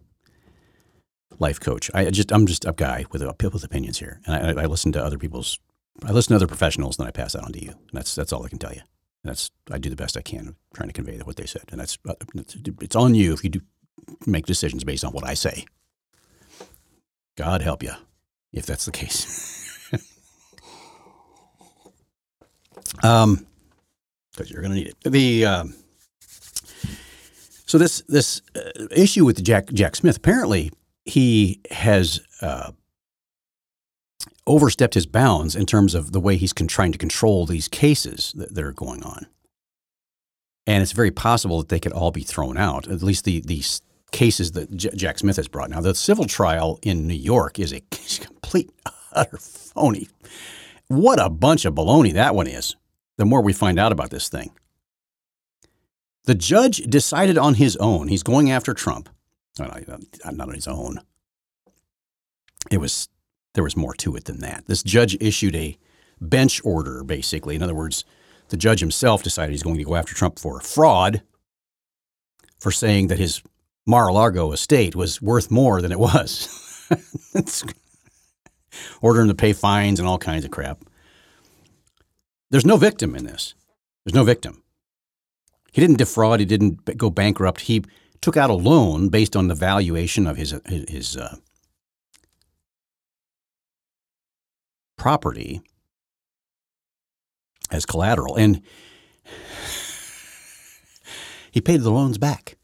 life coach. I just I'm just a guy with a, with opinions here, and I, I listen to other people's. I listen to other professionals, and I pass that on to you. And that's that's all I can tell you. And that's I do the best I can trying to convey what they said, and that's it's, it's on you if you do make decisions based on what I say. God help you if that's the case. um, because you're going to need it. The um, so this this uh, issue with Jack Jack Smith apparently he has uh, overstepped his bounds in terms of the way he's con- trying to control these cases that, that are going on, and it's very possible that they could all be thrown out. At least the these cases that J- Jack Smith has brought. Now the civil trial in New York is a complete utter phony. What a bunch of baloney that one is. The more we find out about this thing. The judge decided on his own. He's going after Trump. No, no, Not on his own. It was there was more to it than that. This judge issued a bench order, basically. In other words, the judge himself decided he's going to go after Trump for fraud, for saying that his Mar-a-Lago estate was worth more than it was. Order him to pay fines and all kinds of crap. There's no victim in this. There's no victim. He didn't defraud. He didn't go bankrupt. He took out a loan based on the valuation of his his, uh, property as collateral, and he paid the loans back.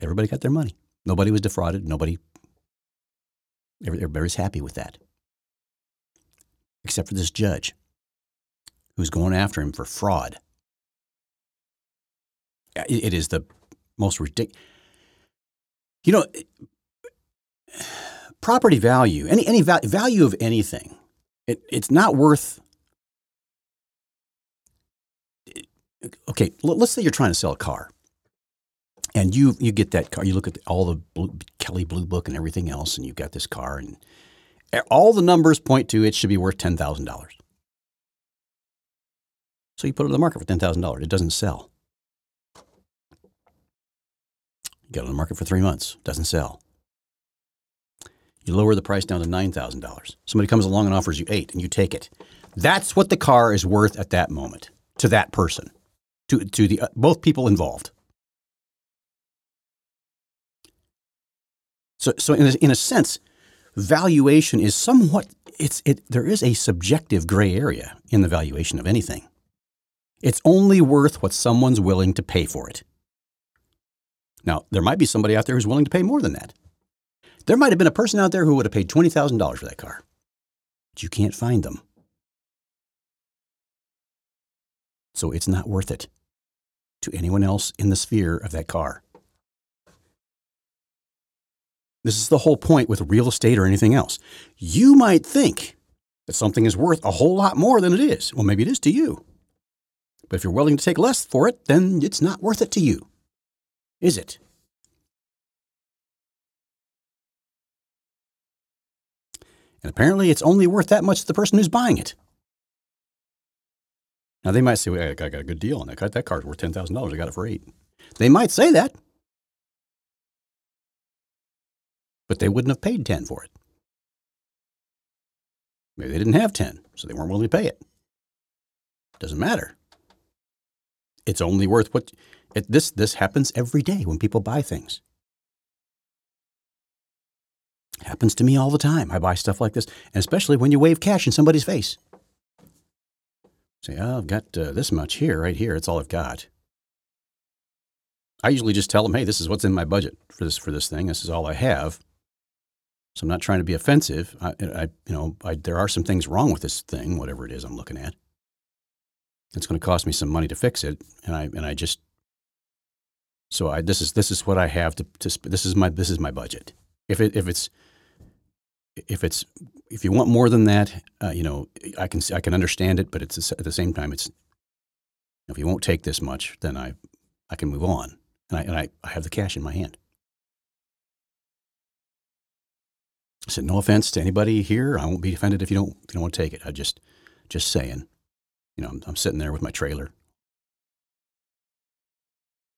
Everybody got their money. Nobody was defrauded. Nobody. every- Everybody's happy with that, except for this judge who's going after him for fraud. It is the most ridiculous. You know, property value, any any val- value of anything, it, it's not worth. Okay, let's say you're trying to sell a car, and you you get that car. You look at all the blue, Kelley Blue Book and everything else, and you've got this car, and all the numbers point to it should be worth ten thousand dollars. So you put it on the market for ten thousand dollars. It doesn't sell. Got on the market for three months. Doesn't sell. You lower the price down to nine thousand dollars. Somebody comes along and offers you eight, and you take it. That's what the car is worth at that moment to that person, to to the uh, both people involved. So, so in a, in a sense, valuation is somewhat it's it. There is a subjective gray area in the valuation of anything. It's only worth what someone's willing to pay for it. Now, there might be somebody out there who's willing to pay more than that. There might have been a person out there who would have paid $20,000 for that car, but you can't find them. So it's not worth it to anyone else in the sphere of that car. This is the whole point with real estate or anything else. You might think that something is worth a whole lot more than it is. Well, maybe it is to you. But if you're willing to take less for it, then it's not worth it to you. Is it? And apparently it's only worth that much to the person who's buying it. Now they might say, well, I got a good deal on that. That car's worth ten thousand dollars. I got it for eight. They might say that. But they wouldn't have paid ten for it. Maybe they didn't have ten, so they weren't willing to pay it. Doesn't matter. It's only worth what it, this this happens every day when people buy things. Happens to me all the time. I buy stuff like this, and especially when you wave cash in somebody's face. Say, oh, I've got uh, this much here, right here. It's all I've got. I usually just tell them, hey, this is what's in my budget for this for this thing. This is all I have. So I'm not trying to be offensive. I, I you know, I, there are some things wrong with this thing, whatever it is I'm looking at. It's going to cost me some money to fix it, and I and I just so I this is this is what I have to, to this is my this is my budget. If it if it's if it's if you want more than that, uh, you know, I can I can understand it, but it's at the same time, it's if you won't take this much, then I I can move on, and I and I, I have the cash in my hand. I said, no offense to anybody here. I won't be offended if you don't if you don't want to take it. I just just saying, you know, I'm, I'm sitting there with my trailer,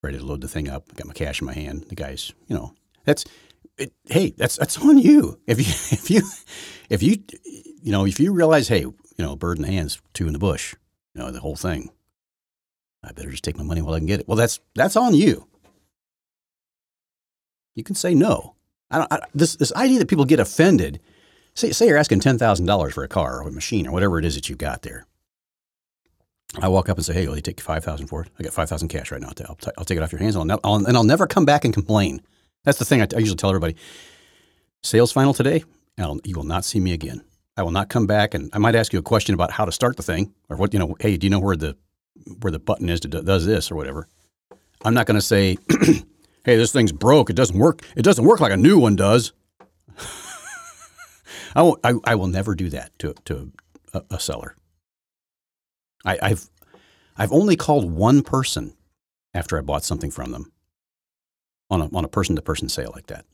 ready to load the thing up. I Got my cash in my hand. The guy's, you know, that's it, hey, that's that's on you. If you if you if you you know if you realize, hey, you know, bird in the hands, two in the bush, you know, the whole thing. I better just take my money while I can get it. Well, that's that's on you. You can say no. I don't. I, this this idea that people get offended. Say say you're asking ten thousand dollars for a car or a machine or whatever it is that you've got there. I walk up and say, "Hey, will you take five thousand for it? I got five thousand cash right now. I'll, t- I'll take it off your hands, and I'll, ne- I'll, and I'll never come back and complain." That's the thing I, t- I usually tell everybody. Sales final today, and you will not see me again. I will not come back, and I might ask you a question about how to start the thing, or what you know. Hey, do you know where the where the button is to do, does this or whatever? I'm not going to say, "Hey, this thing's broke. It doesn't work. It doesn't work like a new one does." I, won't, I, I will never do that to to a, a seller. I, I've I've only called one person after I bought something from them on a on a person to person sale like that,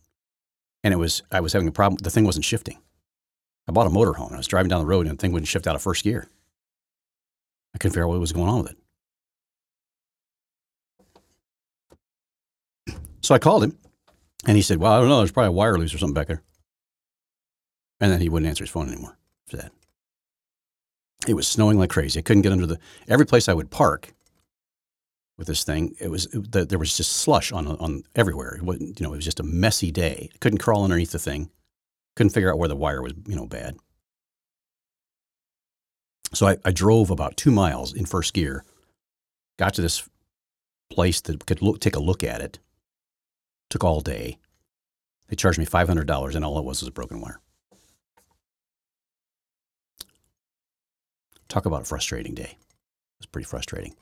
and it was I was having a problem. The thing wasn't shifting. I bought a motorhome. I was driving down the road, and the thing wouldn't shift out of first gear. I couldn't figure out what was going on with it. So I called him, and he said, "Well, I don't know. There's probably a wire loose or something back there." And then he wouldn't answer his phone anymore for that. It was snowing like crazy. I couldn't get under the every place I would park with this thing. It was it, the, there was just slush on on everywhere. It wasn't, you know, it was just a messy day. Couldn't crawl underneath the thing. Couldn't figure out where the wire was, you know, bad. So I, I drove about two miles in first gear. Got to this place that could look, take a look at it. Took all day. They charged me five hundred dollars, and all it was was a broken wire. Talk about a frustrating day. It was pretty frustrating.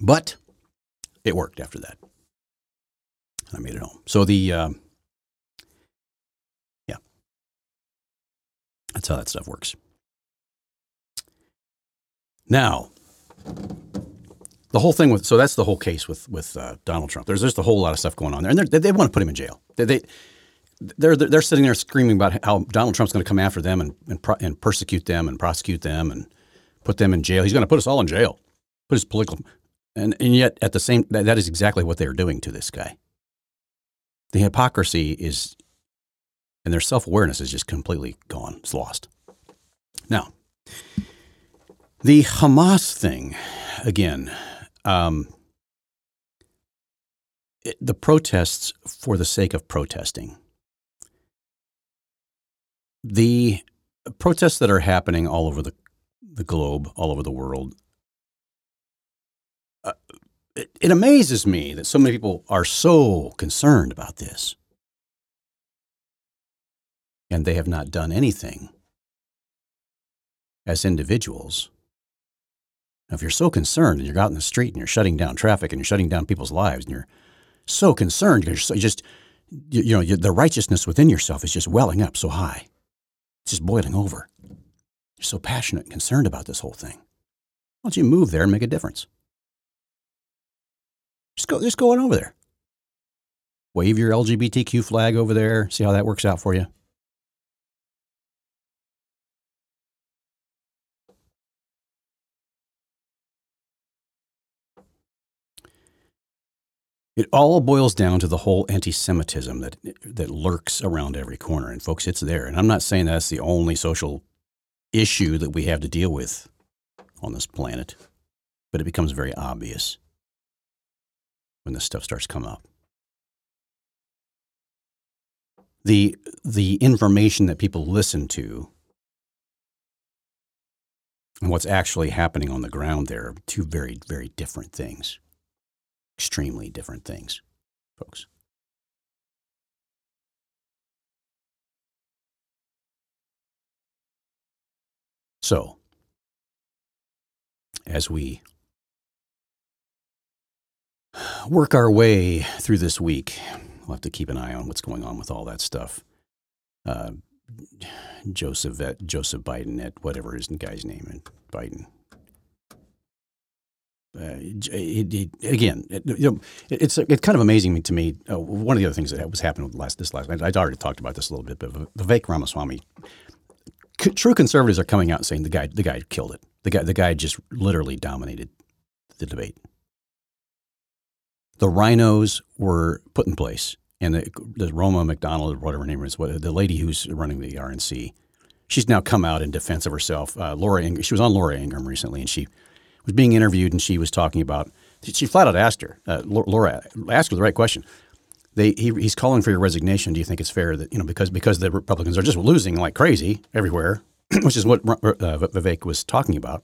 But it worked after that. I made it home. So the um, yeah, that's how that stuff works. Now, the whole thing with so that's the whole case with with uh, Donald Trump. There's just a whole lot of stuff going on there, and they, they want to put him in jail. They, they they're they're sitting there screaming about how Donald Trump's going to come after them and and, pro- and persecute them and prosecute them and put them in jail. He's going to put us all in jail. Put his political and and yet at the same that, that is exactly what they're doing to this guy. The hypocrisy is and their self awareness is just completely gone. It's lost. Now, the Hamas thing, again, um, it, the protests for the sake of protesting. The protests that are happening all over the, the globe, all over the world, uh, it, it amazes me that so many people are so concerned about this. And they have not done anything as individuals. Now, if you're so concerned and you're out in the street and you're shutting down traffic and you're shutting down people's lives and you're so concerned because you're so, just, you, you know, you, the righteousness within yourself is just welling up so high. It's just boiling over. You're so passionate and concerned about this whole thing. Why don't you move there and make a difference? Just go, just go on over there. Wave your LGBTQ flag over there. See how that works out for you. It all boils down to the whole anti-Semitism that that lurks around every corner, and folks, it's there. And I'm not saying that's the only social issue that we have to deal with on this planet, but it becomes very obvious when this stuff starts coming up. The the information that people listen to and what's actually happening on the ground there are two very very different things extremely different things, folks. So, as we work our way through this week, we'll have to keep an eye on what's going on with all that stuff. Uh, Joseph Joseph Biden at whatever his guy's name, Biden uh, it, it, again, it, you know, it's it's kind of amazing to me. Uh, one of the other things that was happening with last this last night, I'd already talked about this a little bit, but Vivek Ramaswamy, c- true conservatives are coming out saying the guy the guy killed it. The guy the guy just literally dominated the debate. The RINOs were put in place, and the, the Roma McDonald whatever her name is, the lady who's running the RNC, she's now come out in defense of herself. Uh, Laura, Ing- she was on Laura Ingraham recently, and she was being interviewed, and she was talking about. She flat out asked her, uh, Laura asked her the right question. They, he, he's calling for your resignation. Do you think it's fair that you know because because the Republicans are just losing like crazy everywhere, which is what uh, Vivek was talking about,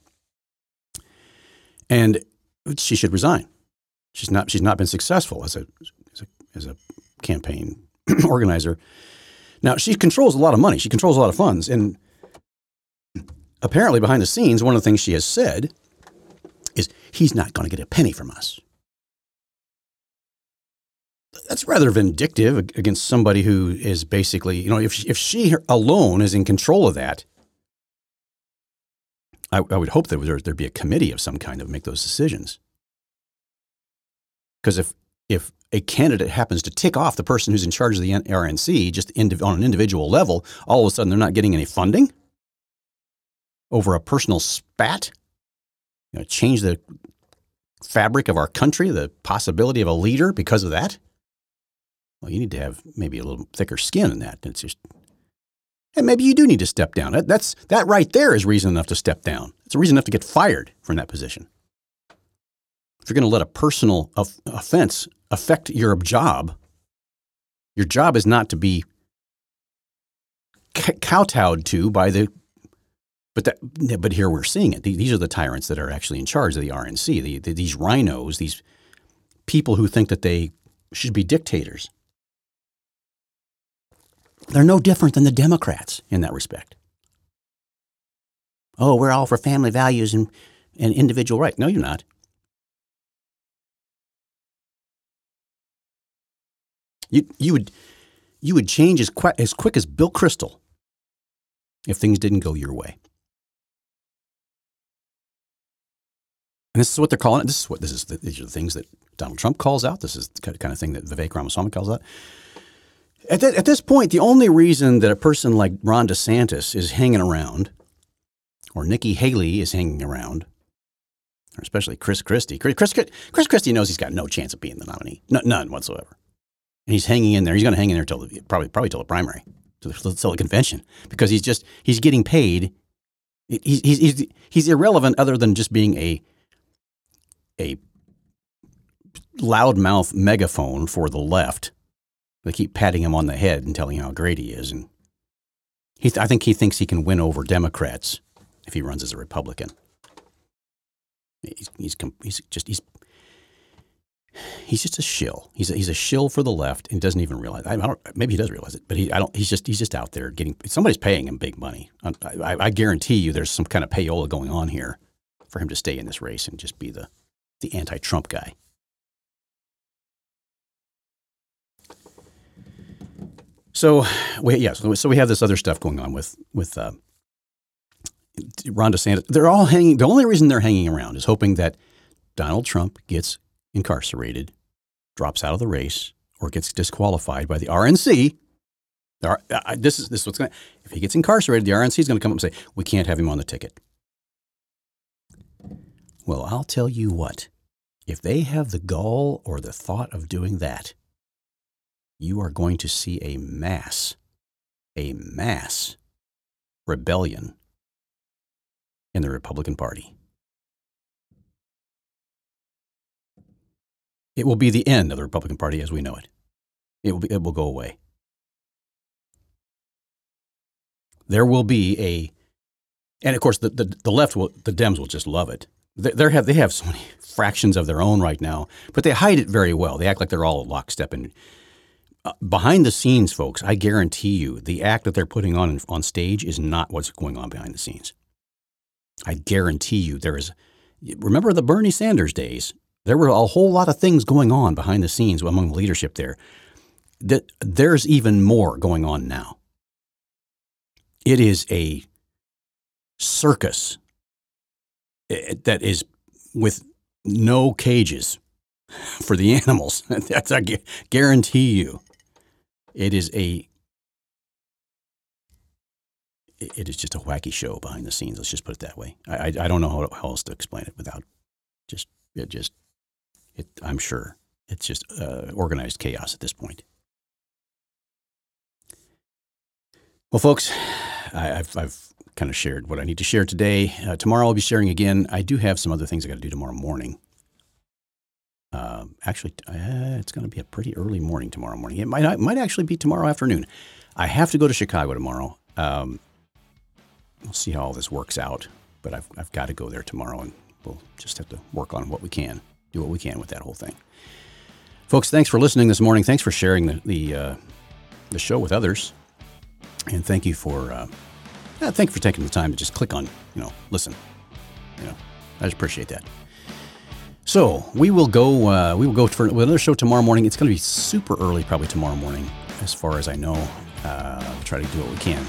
and she should resign. She's not she's not been successful as a as a, as a campaign organizer. Now she controls a lot of money. She controls a lot of funds, and apparently behind the scenes, one of the things she has said he's not going to get a penny from us. That's rather vindictive against somebody who is basically, you know, if, if she alone is in control of that, I, I would hope that there, there'd be a committee of some kind to make those decisions. Because if, if a candidate happens to tick off the person who's in charge of the RNC just on an individual level, all of a sudden they're not getting any funding over a personal spat you know, change the fabric of our country, the possibility of a leader because of that? Well, you need to have maybe a little thicker skin than that. It's just, and maybe you do need to step down. That, that's that right there is reason enough to step down. It's a reason enough to get fired from that position. If you're going to let a personal offense affect your job, your job is not to be kowtowed to by the but that, but here we're seeing it. These are the tyrants that are actually in charge of the RNC. The, the, these RINOs, these people who think that they should be dictators. They're no different than the Democrats in that respect. Oh, we're all for family values and, and individual rights. No, you're not. You you would you would change as quick as quick as Bill Kristol if things didn't go your way. And this is what they're calling it. This is what this is. These are the things that Donald Trump calls out. This is the kind of thing that Vivek Ramaswamy calls out. At, at this point, the only reason that a person like Ron DeSantis is hanging around, or Nikki Haley is hanging around, or especially Chris Christie, Chris, Chris, Chris Christie knows he's got no chance of being the nominee, no, none whatsoever, and he's hanging in there. He's going to hang in there till the, probably probably till the primary, till the, till the convention, because he's just he's getting paid. He's, he's, he's, he's irrelevant other than just being a a loudmouth megaphone for the left. They keep patting him on the head and telling him how great he is, and he th- I think he thinks he can win over Democrats if he runs as a Republican. He's he's, he's just he's he's just a shill. He's a, he's a shill for the left and doesn't even realize. I, don't. Maybe he does realize it, but he I don't. He's just he's just out there getting somebody's paying him big money. I, I, I guarantee you, there's some kind of payola going on here for him to stay in this race and just be the the anti-Trump guy. So, we, yeah, so, so we have this other stuff going on with with uh, Ron DeSantis. They're all hanging. The only reason they're hanging around is hoping that Donald Trump gets incarcerated, drops out of the race, or gets disqualified by the RNC. Uh, this is this is what's going. If he gets incarcerated, the RNC is going to come up and say we can't have him on the ticket. Well, I'll tell you what. If they have the gall or the thought of doing that, you are going to see a mass, a mass rebellion in the Republican Party. It will be the end of the Republican Party as we know it. It will, be, it will go away. There will be a, and of course, the, the, the left will, the Dems will just love it they have they have so many fractions of their own right now, but they hide it very well. They act like they're all lockstep and uh, behind the scenes, folks. I guarantee you, the act that they're putting on on stage is not what's going on behind the scenes. I guarantee you, there is. Remember the Bernie Sanders days? There were a whole lot of things going on behind the scenes among the leadership there. That there's even more going on now. It is a circus that is with no cages for the animals. That's I guarantee you. It is a it is just a wacky show behind the scenes. Let's just put it that way. I, I, I don't know how, else to explain it without just it just it. I'm sure it's just uh, organized chaos at this point. Well, folks, I, have I've kind of shared what I need to share today. Uh, tomorrow I'll be sharing again. I do have some other things I got to do tomorrow morning. Uh, actually, uh, it's going to be a pretty early morning tomorrow morning. It might might actually be tomorrow afternoon. I have to go to Chicago tomorrow. Um, we'll see how all this works out, but I've I've got to go there tomorrow, and we'll just have to work on what we can, do what we can with that whole thing. Folks, thanks for listening this morning. Thanks for sharing the the, uh, the show with others, and thank you for uh, yeah, thank you for taking the time to just click on, you know, listen. You know, I just appreciate that. So we will go. Uh, we will go for another show tomorrow morning. It's going to be super early, probably tomorrow morning, as far as I know. Uh, we'll try to do what we can.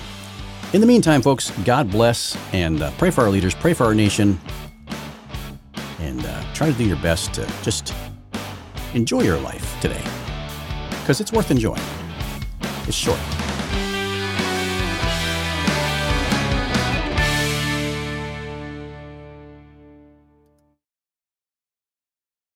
In the meantime, folks, God bless and uh, pray for our leaders, pray for our nation, and uh, try to do your best to just enjoy your life today because it's worth enjoying. It's short.